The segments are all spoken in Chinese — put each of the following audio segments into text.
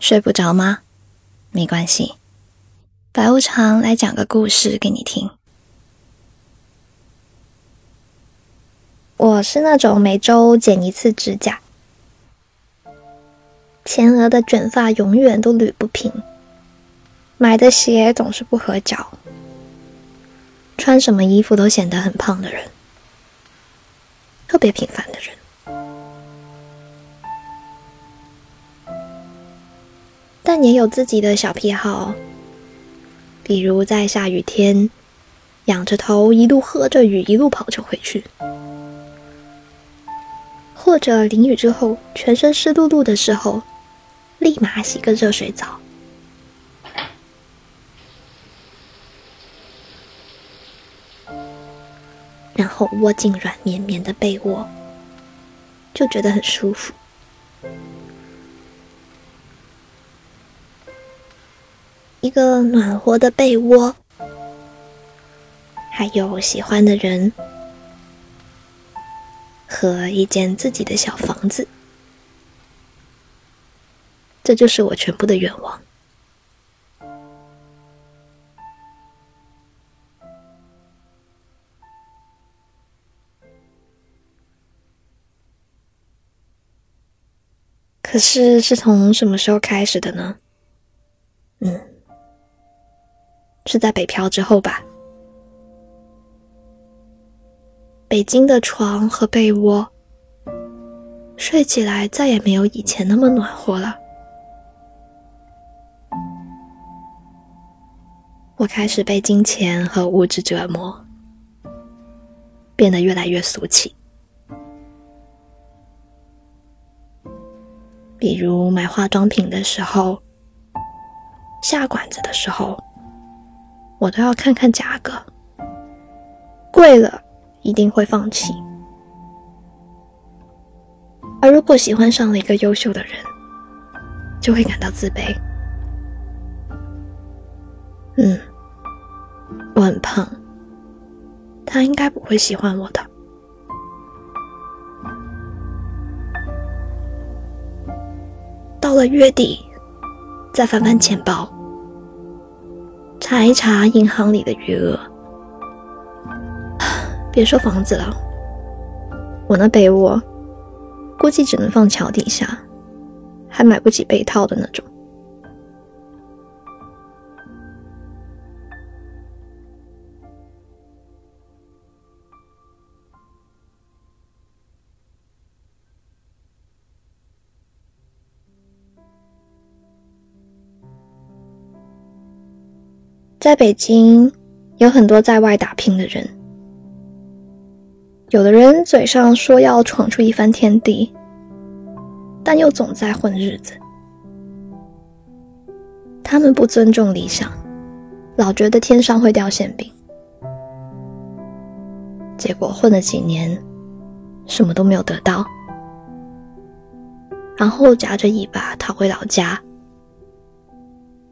睡不着吗？没关系，白无常来讲个故事给你听。我是那种每周剪一次指甲，前额的卷发永远都捋不平，买的鞋总是不合脚，穿什么衣服都显得很胖的人，特别平凡的人。但也有自己的小癖好，比如在下雨天，仰着头一路喝着雨，一路跑着回去；或者淋雨之后全身湿漉漉的时候，立马洗个热水澡，然后窝进软绵绵的被窝，就觉得很舒服。一个暖和的被窝，还有喜欢的人，和一间自己的小房子，这就是我全部的愿望。可是，是从什么时候开始的呢？是在北漂之后吧。北京的床和被窝，睡起来再也没有以前那么暖和了。我开始被金钱和物质折磨，变得越来越俗气。比如买化妆品的时候，下馆子的时候。我都要看看价格，贵了一定会放弃。而如果喜欢上了一个优秀的人，就会感到自卑。嗯，我很胖，他应该不会喜欢我的。到了月底，再翻翻钱包。查一查银行里的余额，别说房子了，我那被窝估计只能放桥底下，还买不起被套的那种。在北京，有很多在外打拼的人。有的人嘴上说要闯出一番天地，但又总在混日子。他们不尊重理想，老觉得天上会掉馅饼，结果混了几年，什么都没有得到，然后夹着尾巴逃回老家，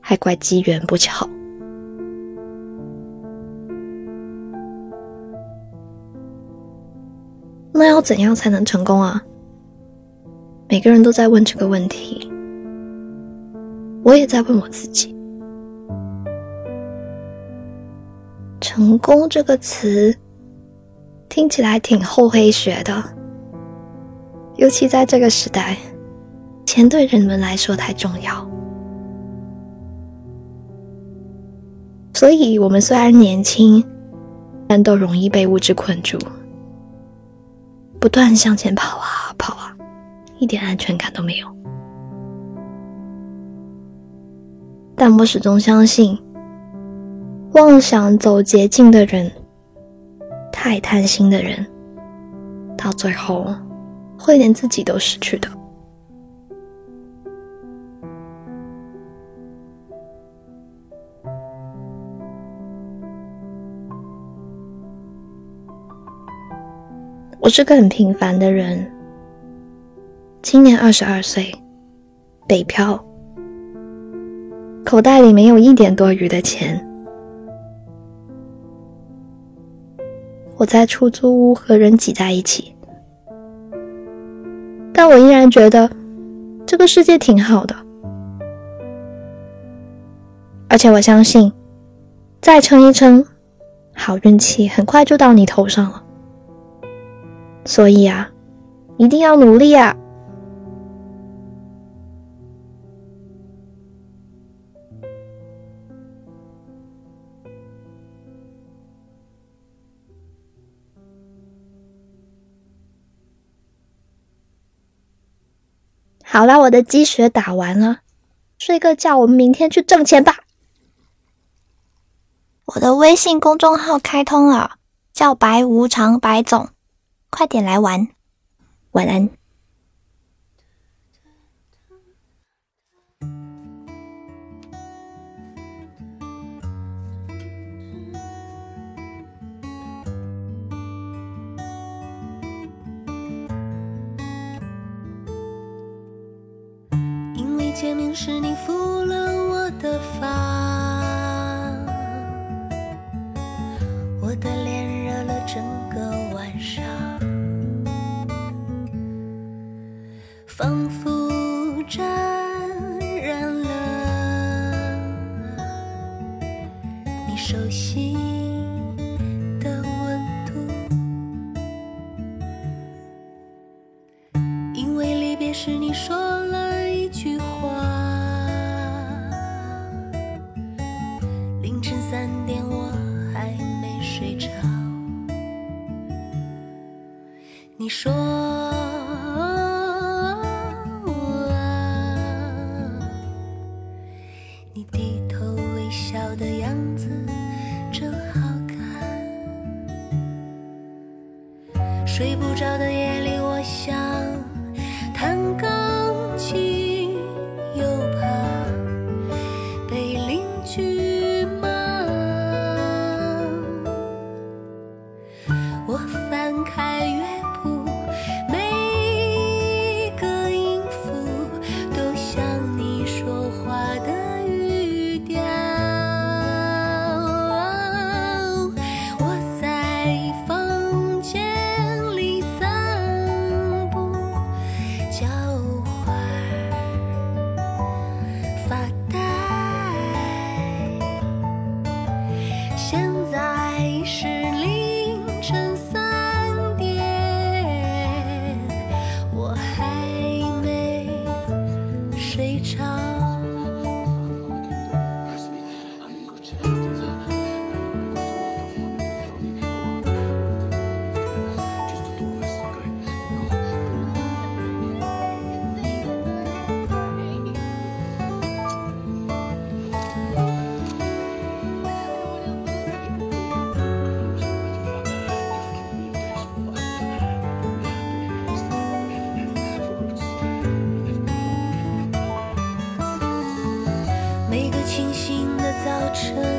还怪机缘不巧。那要怎样才能成功啊？每个人都在问这个问题，我也在问我自己。成功这个词听起来挺厚黑学的，尤其在这个时代，钱对人们来说太重要。所以，我们虽然年轻，但都容易被物质困住。不断向前跑啊跑啊，一点安全感都没有。但我始终相信，妄想走捷径的人，太贪心的人，到最后会连自己都失去的。我是个很平凡的人，今年二十二岁，北漂，口袋里没有一点多余的钱。我在出租屋和人挤在一起，但我依然觉得这个世界挺好的，而且我相信，再撑一撑，好运气很快就到你头上了。所以啊，一定要努力啊！好啦，我的积雪打完了，睡个觉，我们明天去挣钱吧。我的微信公众号开通了，叫白无常白总，快点来玩，晚安。因为见面时你敷了我的发，你手心的温度。因为离别时你说了一句话，凌晨三点我还没睡着。你说，睡不着的夜里，我想尘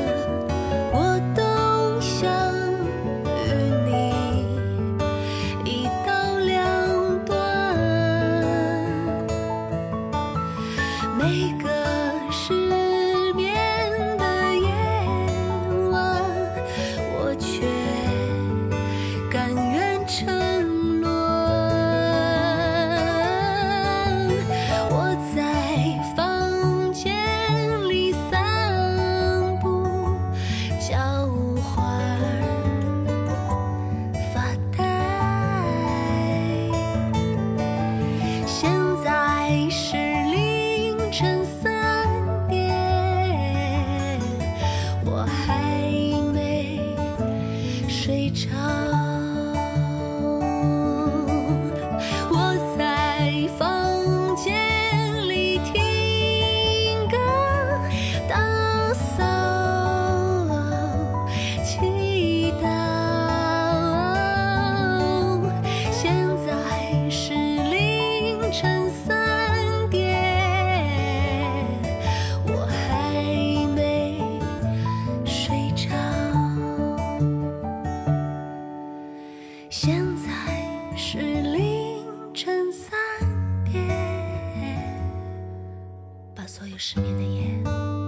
所有失眠的夜。